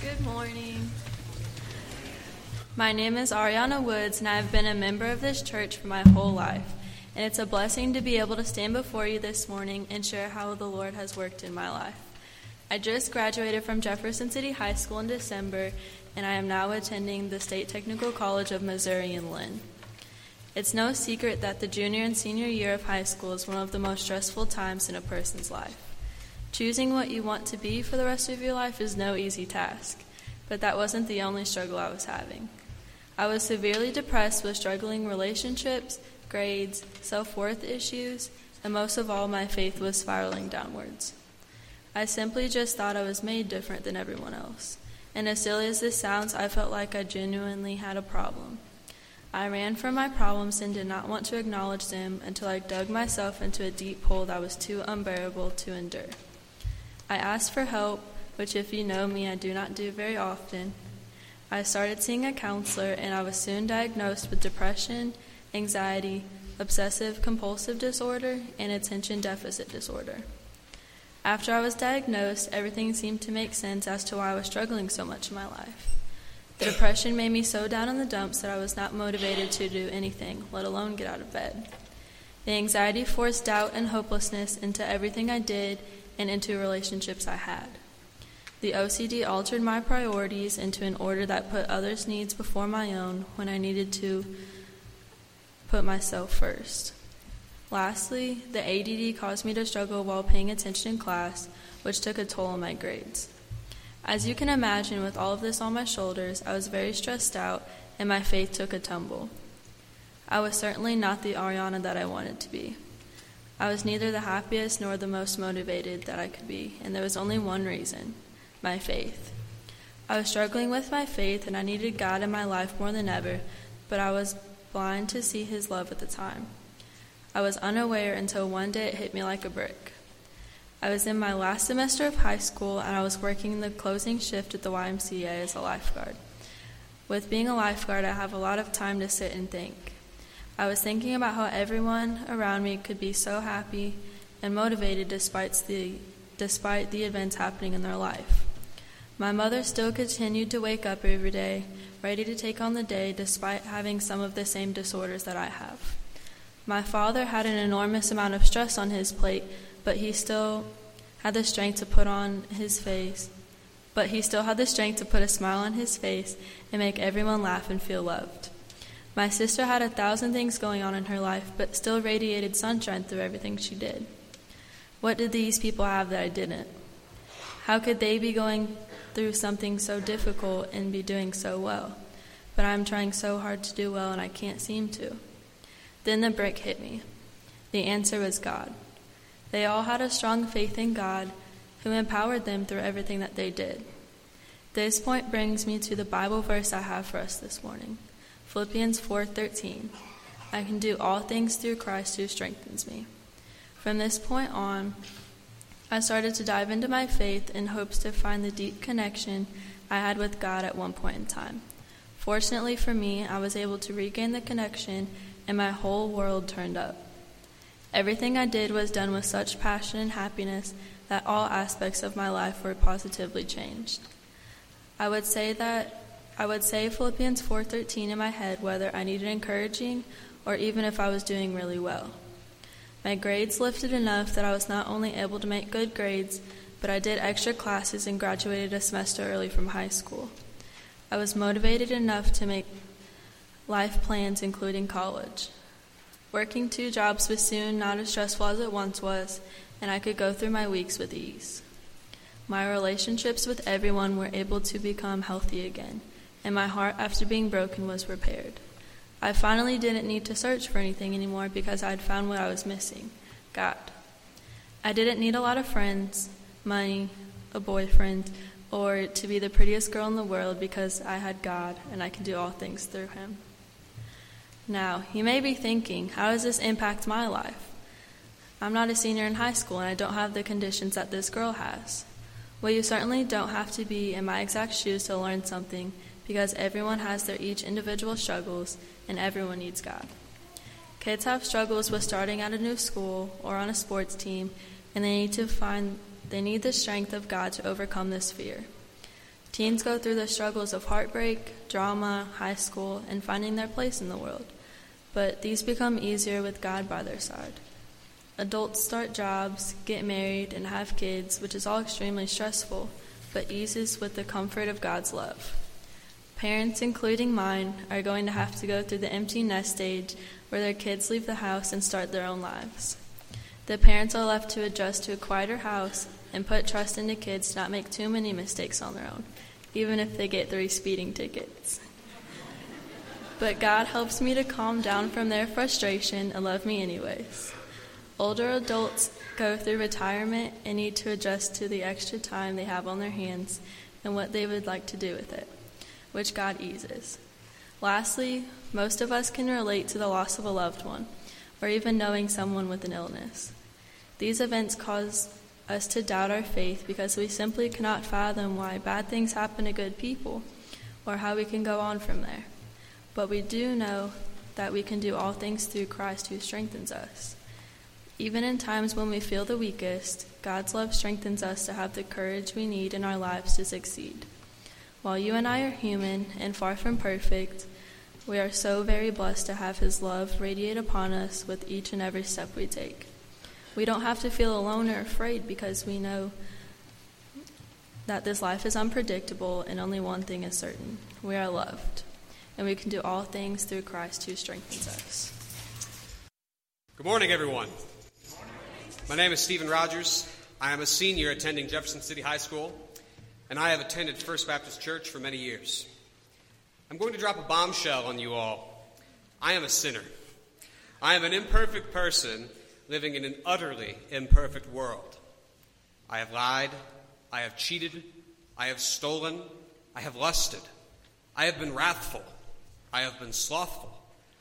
Good morning. My name is Ariana Woods, and I have been a member of this church for my whole life. And it's a blessing to be able to stand before you this morning and share how the Lord has worked in my life. I just graduated from Jefferson City High School in December, and I am now attending the State Technical College of Missouri in Linn. It's no secret that the junior and senior year of high school is one of the most stressful times in a person's life. Choosing what you want to be for the rest of your life is no easy task, but that wasn't the only struggle I was having. I was severely depressed with struggling relationships, grades, self worth issues, and most of all, my faith was spiraling downwards. I simply just thought I was made different than everyone else. And as silly as this sounds, I felt like I genuinely had a problem. I ran from my problems and did not want to acknowledge them until I dug myself into a deep hole that was too unbearable to endure. I asked for help, which, if you know me, I do not do very often. I started seeing a counselor, and I was soon diagnosed with depression, anxiety, obsessive compulsive disorder, and attention deficit disorder. After I was diagnosed, everything seemed to make sense as to why I was struggling so much in my life. The depression made me so down in the dumps that I was not motivated to do anything, let alone get out of bed. The anxiety forced doubt and hopelessness into everything I did and into relationships I had. The OCD altered my priorities into an order that put others' needs before my own when I needed to put myself first. Lastly, the ADD caused me to struggle while paying attention in class, which took a toll on my grades. As you can imagine, with all of this on my shoulders, I was very stressed out and my faith took a tumble. I was certainly not the Ariana that I wanted to be. I was neither the happiest nor the most motivated that I could be, and there was only one reason my faith. I was struggling with my faith and I needed God in my life more than ever, but I was blind to see His love at the time. I was unaware until one day it hit me like a brick. I was in my last semester of high school and I was working the closing shift at the YMCA as a lifeguard. With being a lifeguard, I have a lot of time to sit and think. I was thinking about how everyone around me could be so happy and motivated despite the, despite the events happening in their life. My mother still continued to wake up every day, ready to take on the day despite having some of the same disorders that I have. My father had an enormous amount of stress on his plate, but he still had the strength to put on his face. But he still had the strength to put a smile on his face and make everyone laugh and feel loved. My sister had a thousand things going on in her life, but still radiated sunshine through everything she did. What did these people have that I didn't? How could they be going through something so difficult and be doing so well. But I'm trying so hard to do well and I can't seem to. Then the brick hit me. The answer was God. They all had a strong faith in God who empowered them through everything that they did. This point brings me to the Bible verse I have for us this morning. Philippians 4:13. I can do all things through Christ who strengthens me. From this point on, I started to dive into my faith in hopes to find the deep connection I had with God at one point in time. Fortunately for me, I was able to regain the connection and my whole world turned up. Everything I did was done with such passion and happiness that all aspects of my life were positively changed. I would say that I would say Philippians 4:13 in my head whether I needed encouraging or even if I was doing really well. My grades lifted enough that I was not only able to make good grades, but I did extra classes and graduated a semester early from high school. I was motivated enough to make life plans, including college. Working two jobs was soon not as stressful as it once was, and I could go through my weeks with ease. My relationships with everyone were able to become healthy again, and my heart, after being broken, was repaired. I finally didn't need to search for anything anymore because I'd found what I was missing God. I didn't need a lot of friends, money, a boyfriend, or to be the prettiest girl in the world because I had God and I could do all things through Him. Now, you may be thinking, how does this impact my life? I'm not a senior in high school and I don't have the conditions that this girl has. Well, you certainly don't have to be in my exact shoes to learn something because everyone has their each individual struggles and everyone needs God. Kids have struggles with starting at a new school or on a sports team, and they need to find they need the strength of God to overcome this fear. Teens go through the struggles of heartbreak, drama, high school, and finding their place in the world. But these become easier with God by their side. Adults start jobs, get married, and have kids, which is all extremely stressful, but eases with the comfort of God's love. Parents, including mine, are going to have to go through the empty nest stage where their kids leave the house and start their own lives. The parents are left to adjust to a quieter house and put trust into kids to not make too many mistakes on their own, even if they get three speeding tickets. But God helps me to calm down from their frustration and love me anyways. Older adults go through retirement and need to adjust to the extra time they have on their hands and what they would like to do with it, which God eases. Lastly, most of us can relate to the loss of a loved one or even knowing someone with an illness. These events cause us to doubt our faith because we simply cannot fathom why bad things happen to good people or how we can go on from there. But we do know that we can do all things through Christ who strengthens us. Even in times when we feel the weakest, God's love strengthens us to have the courage we need in our lives to succeed. While you and I are human and far from perfect, we are so very blessed to have His love radiate upon us with each and every step we take. We don't have to feel alone or afraid because we know that this life is unpredictable and only one thing is certain we are loved. And we can do all things through Christ who strengthens us. Good morning, everyone. My name is Stephen Rogers. I am a senior attending Jefferson City High School, and I have attended First Baptist Church for many years. I'm going to drop a bombshell on you all. I am a sinner. I am an imperfect person living in an utterly imperfect world. I have lied. I have cheated. I have stolen. I have lusted. I have been wrathful. I have been slothful.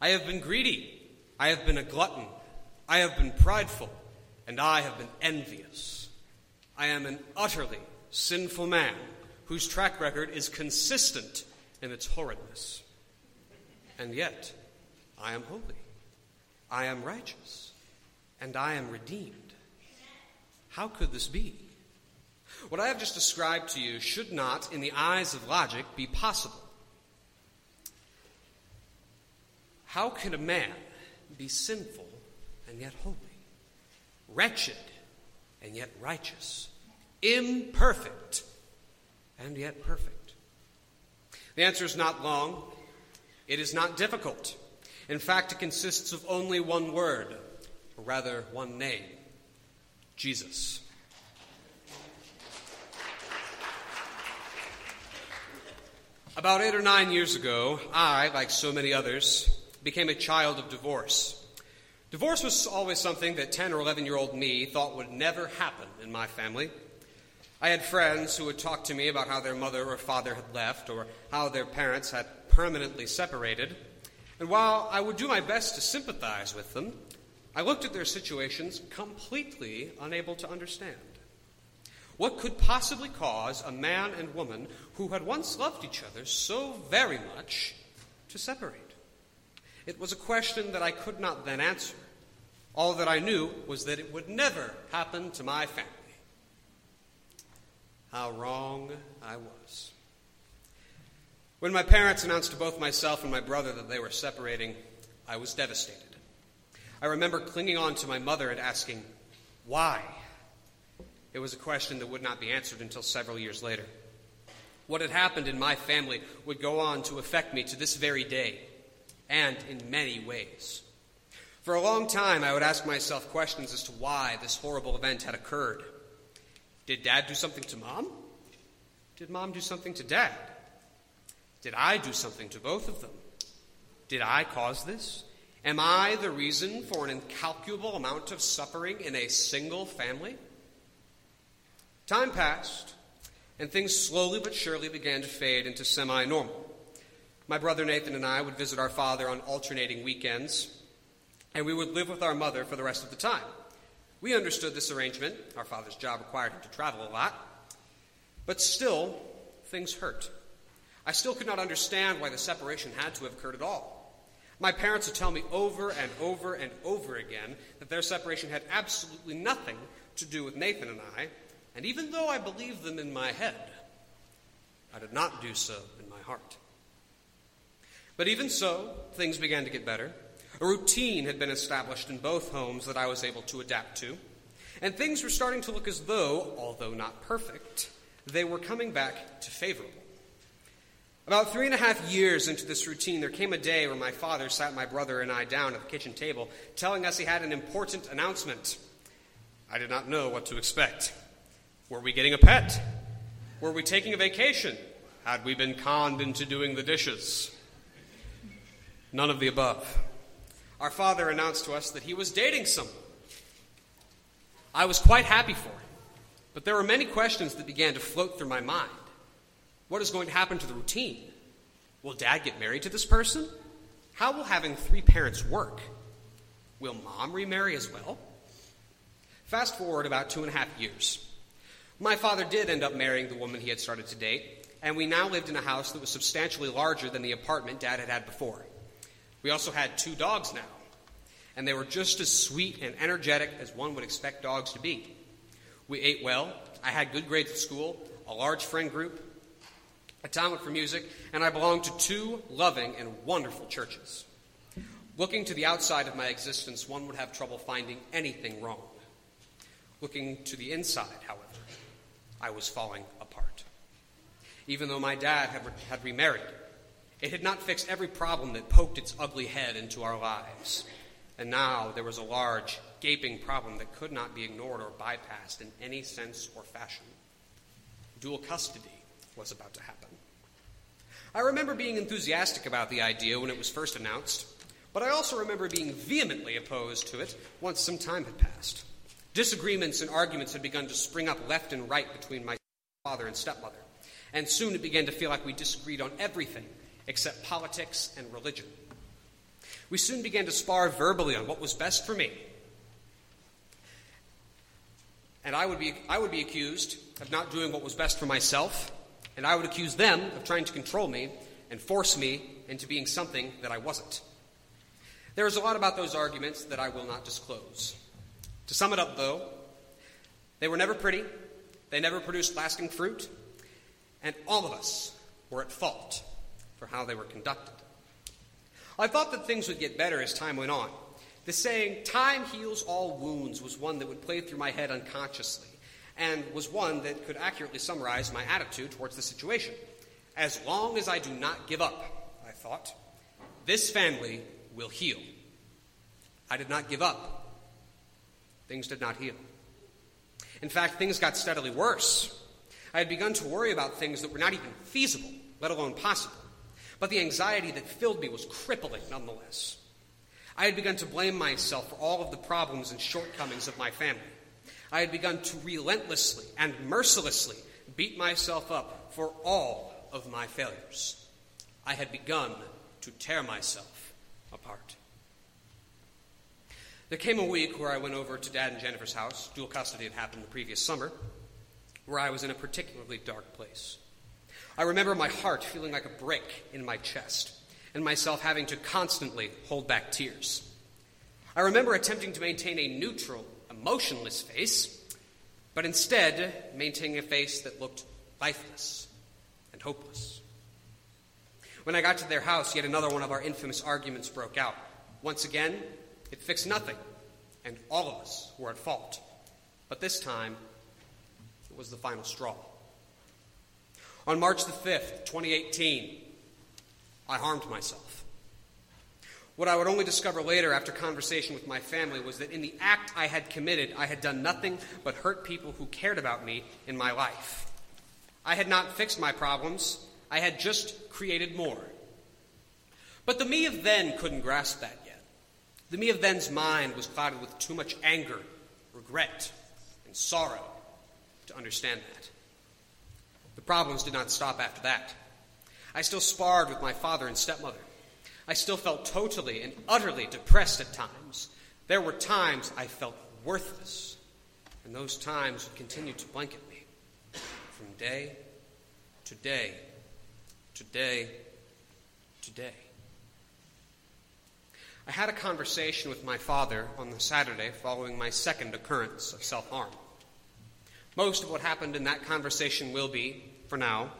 I have been greedy. I have been a glutton. I have been prideful and I have been envious. I am an utterly sinful man whose track record is consistent in its horridness. And yet, I am holy, I am righteous, and I am redeemed. How could this be? What I have just described to you should not, in the eyes of logic, be possible. How can a man be sinful and yet holy? wretched and yet righteous, imperfect and yet perfect? The answer is not long. It is not difficult. In fact, it consists of only one word, or rather one name Jesus. About eight or nine years ago, I, like so many others, became a child of divorce. Divorce was always something that 10 or 11 year old me thought would never happen in my family. I had friends who would talk to me about how their mother or father had left or how their parents had permanently separated. And while I would do my best to sympathize with them, I looked at their situations completely unable to understand. What could possibly cause a man and woman who had once loved each other so very much to separate? It was a question that I could not then answer. All that I knew was that it would never happen to my family. How wrong I was. When my parents announced to both myself and my brother that they were separating, I was devastated. I remember clinging on to my mother and asking, Why? It was a question that would not be answered until several years later. What had happened in my family would go on to affect me to this very day, and in many ways. For a long time, I would ask myself questions as to why this horrible event had occurred. Did dad do something to mom? Did mom do something to dad? Did I do something to both of them? Did I cause this? Am I the reason for an incalculable amount of suffering in a single family? Time passed, and things slowly but surely began to fade into semi normal. My brother Nathan and I would visit our father on alternating weekends and we would live with our mother for the rest of the time. We understood this arrangement. Our father's job required him to travel a lot. But still, things hurt. I still could not understand why the separation had to have occurred at all. My parents would tell me over and over and over again that their separation had absolutely nothing to do with Nathan and I, and even though I believed them in my head, I did not do so in my heart. But even so, things began to get better. A routine had been established in both homes that I was able to adapt to, and things were starting to look as though, although not perfect, they were coming back to favorable. About three and a half years into this routine, there came a day when my father sat my brother and I down at the kitchen table, telling us he had an important announcement. I did not know what to expect. Were we getting a pet? Were we taking a vacation? Had we been conned into doing the dishes? None of the above. Our father announced to us that he was dating someone. I was quite happy for him, but there were many questions that began to float through my mind. What is going to happen to the routine? Will dad get married to this person? How will having three parents work? Will mom remarry as well? Fast forward about two and a half years. My father did end up marrying the woman he had started to date, and we now lived in a house that was substantially larger than the apartment dad had had before. We also had two dogs now, and they were just as sweet and energetic as one would expect dogs to be. We ate well, I had good grades at school, a large friend group, a talent for music, and I belonged to two loving and wonderful churches. Looking to the outside of my existence, one would have trouble finding anything wrong. Looking to the inside, however, I was falling apart. Even though my dad had, had remarried, it had not fixed every problem that poked its ugly head into our lives. And now there was a large, gaping problem that could not be ignored or bypassed in any sense or fashion. Dual custody was about to happen. I remember being enthusiastic about the idea when it was first announced, but I also remember being vehemently opposed to it once some time had passed. Disagreements and arguments had begun to spring up left and right between my father and stepmother, and soon it began to feel like we disagreed on everything except politics and religion. We soon began to spar verbally on what was best for me. And I would be, I would be accused of not doing what was best for myself, and I would accuse them of trying to control me and force me into being something that I wasn't. There is a lot about those arguments that I will not disclose. To sum it up, though, they were never pretty, they never produced lasting fruit, and all of us were at fault for how they were conducted. I thought that things would get better as time went on. The saying, time heals all wounds, was one that would play through my head unconsciously, and was one that could accurately summarize my attitude towards the situation. As long as I do not give up, I thought, this family will heal. I did not give up. Things did not heal. In fact, things got steadily worse. I had begun to worry about things that were not even feasible, let alone possible. But the anxiety that filled me was crippling nonetheless. I had begun to blame myself for all of the problems and shortcomings of my family. I had begun to relentlessly and mercilessly beat myself up for all of my failures. I had begun to tear myself apart. There came a week where I went over to Dad and Jennifer's house. Dual custody had happened the previous summer, where I was in a particularly dark place. I remember my heart feeling like a brick in my chest and myself having to constantly hold back tears. I remember attempting to maintain a neutral, emotionless face, but instead maintaining a face that looked lifeless and hopeless. When I got to their house, yet another one of our infamous arguments broke out. Once again, it fixed nothing, and all of us were at fault. But this time, it was the final straw. On March the 5th, 2018, I harmed myself. What I would only discover later after conversation with my family was that in the act I had committed, I had done nothing but hurt people who cared about me in my life. I had not fixed my problems, I had just created more. But the me of then couldn't grasp that yet. The me of then's mind was clouded with too much anger, regret, and sorrow to understand that. The problems did not stop after that. I still sparred with my father and stepmother. I still felt totally and utterly depressed at times. There were times I felt worthless, and those times would continue to blanket me from day to day to day to day. I had a conversation with my father on the Saturday following my second occurrence of self harm. Most of what happened in that conversation will be, for now,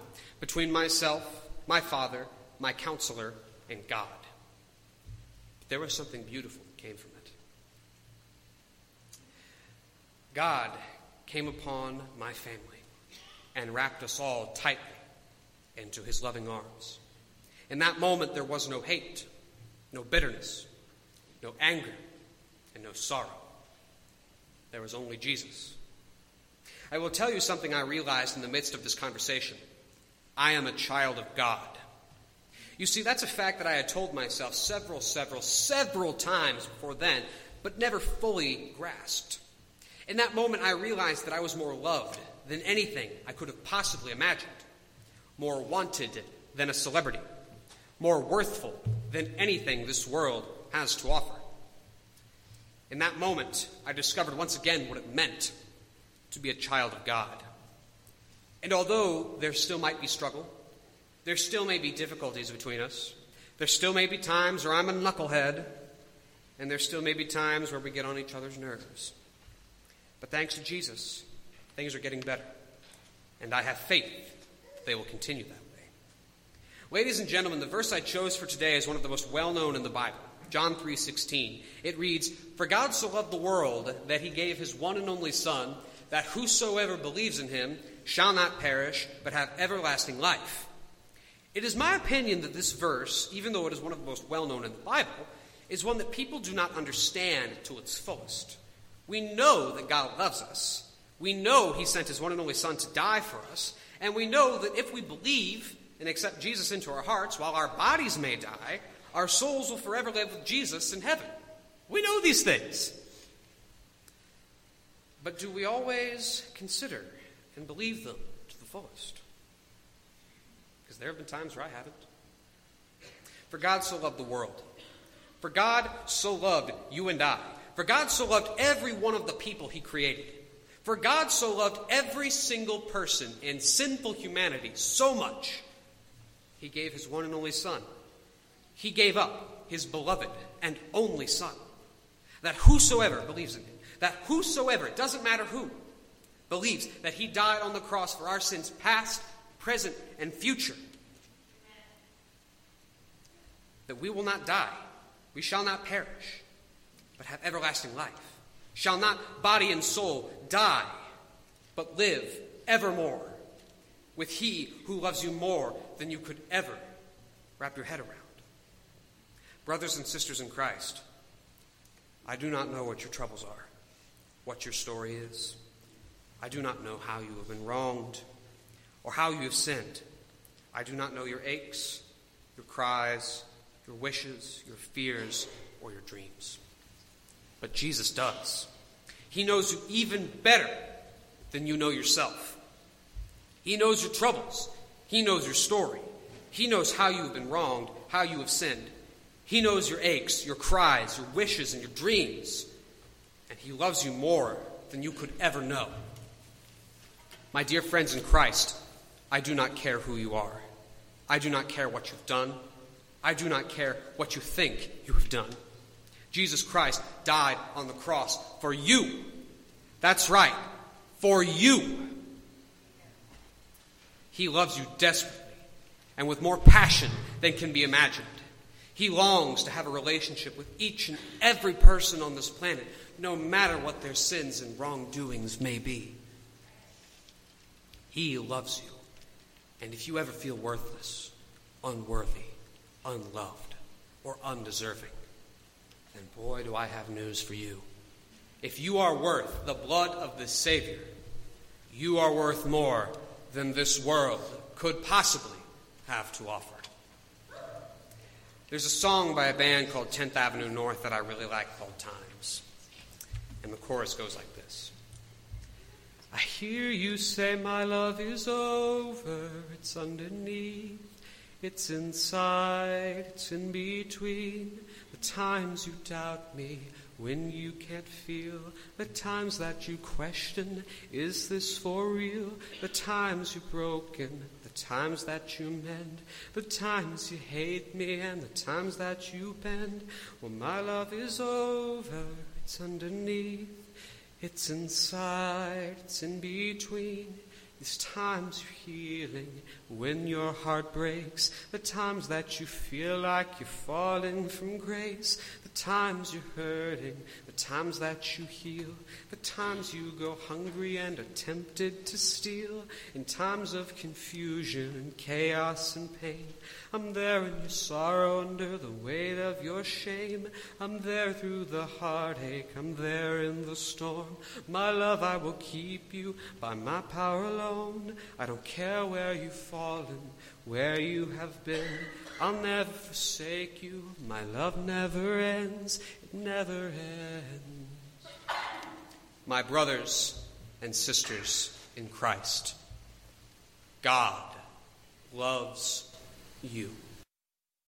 between myself, my father, my counselor, and God. But there was something beautiful that came from it. God came upon my family and wrapped us all tightly into his loving arms. In that moment, there was no hate, no bitterness, no anger, and no sorrow. There was only Jesus. I will tell you something I realized in the midst of this conversation. I am a child of God. You see, that's a fact that I had told myself several, several, several times before then, but never fully grasped. In that moment, I realized that I was more loved than anything I could have possibly imagined, more wanted than a celebrity, more worthful than anything this world has to offer. In that moment, I discovered once again what it meant to be a child of God. And although there still might be struggle, there still may be difficulties between us, there still may be times where I'm a knucklehead, and there still may be times where we get on each other's nerves. But thanks to Jesus, things are getting better. And I have faith that they will continue that way. Ladies and gentlemen, the verse I chose for today is one of the most well known in the Bible. John 3:16. It reads, "For God so loved the world that he gave his one and only son, that whosoever believes in him shall not perish, but have everlasting life." It is my opinion that this verse, even though it is one of the most well known in the Bible, is one that people do not understand to its fullest. We know that God loves us. We know he sent his one and only son to die for us, and we know that if we believe and accept Jesus into our hearts, while our bodies may die, our souls will forever live with Jesus in heaven. We know these things. But do we always consider and believe them to the fullest? Because there have been times where I haven't. For God so loved the world. For God so loved you and I. For God so loved every one of the people he created. For God so loved every single person in sinful humanity so much, he gave his one and only Son. He gave up his beloved and only Son. That whosoever believes in him, that whosoever, it doesn't matter who, believes that he died on the cross for our sins past, present, and future, that we will not die, we shall not perish, but have everlasting life. Shall not body and soul die, but live evermore with He who loves you more than you could ever wrap your head around. Brothers and sisters in Christ, I do not know what your troubles are, what your story is. I do not know how you have been wronged or how you have sinned. I do not know your aches, your cries, your wishes, your fears, or your dreams. But Jesus does. He knows you even better than you know yourself. He knows your troubles. He knows your story. He knows how you have been wronged, how you have sinned. He knows your aches, your cries, your wishes, and your dreams. And He loves you more than you could ever know. My dear friends in Christ, I do not care who you are. I do not care what you've done. I do not care what you think you have done. Jesus Christ died on the cross for you. That's right, for you. He loves you desperately and with more passion than can be imagined. He longs to have a relationship with each and every person on this planet, no matter what their sins and wrongdoings may be. He loves you. And if you ever feel worthless, unworthy, unloved, or undeserving, then boy, do I have news for you. If you are worth the blood of the Savior, you are worth more than this world could possibly have to offer. There's a song by a band called 10th Avenue North that I really like called Times. And the chorus goes like this. I hear you say my love is over, it's underneath, it's inside, it's in between. The times you doubt me, when you can't feel, the times that you question, is this for real? The times you're broken, times that you mend, the times you hate me, and the times that you bend. Well, my love is over, it's underneath, it's inside, it's in between. these times of healing, when your heart breaks, the times that you feel like you're falling from grace, the times you're hurting, the times that you heal, the times you go hungry and are tempted to steal, in times of confusion and chaos and pain. I'm there in your sorrow under the weight of your shame. I'm there through the heartache. I'm there in the storm. My love, I will keep you by my power alone. I don't care where you've fallen, where you have been. I'll never forsake you. My love never ends. Never ends. My brothers and sisters in Christ, God loves you.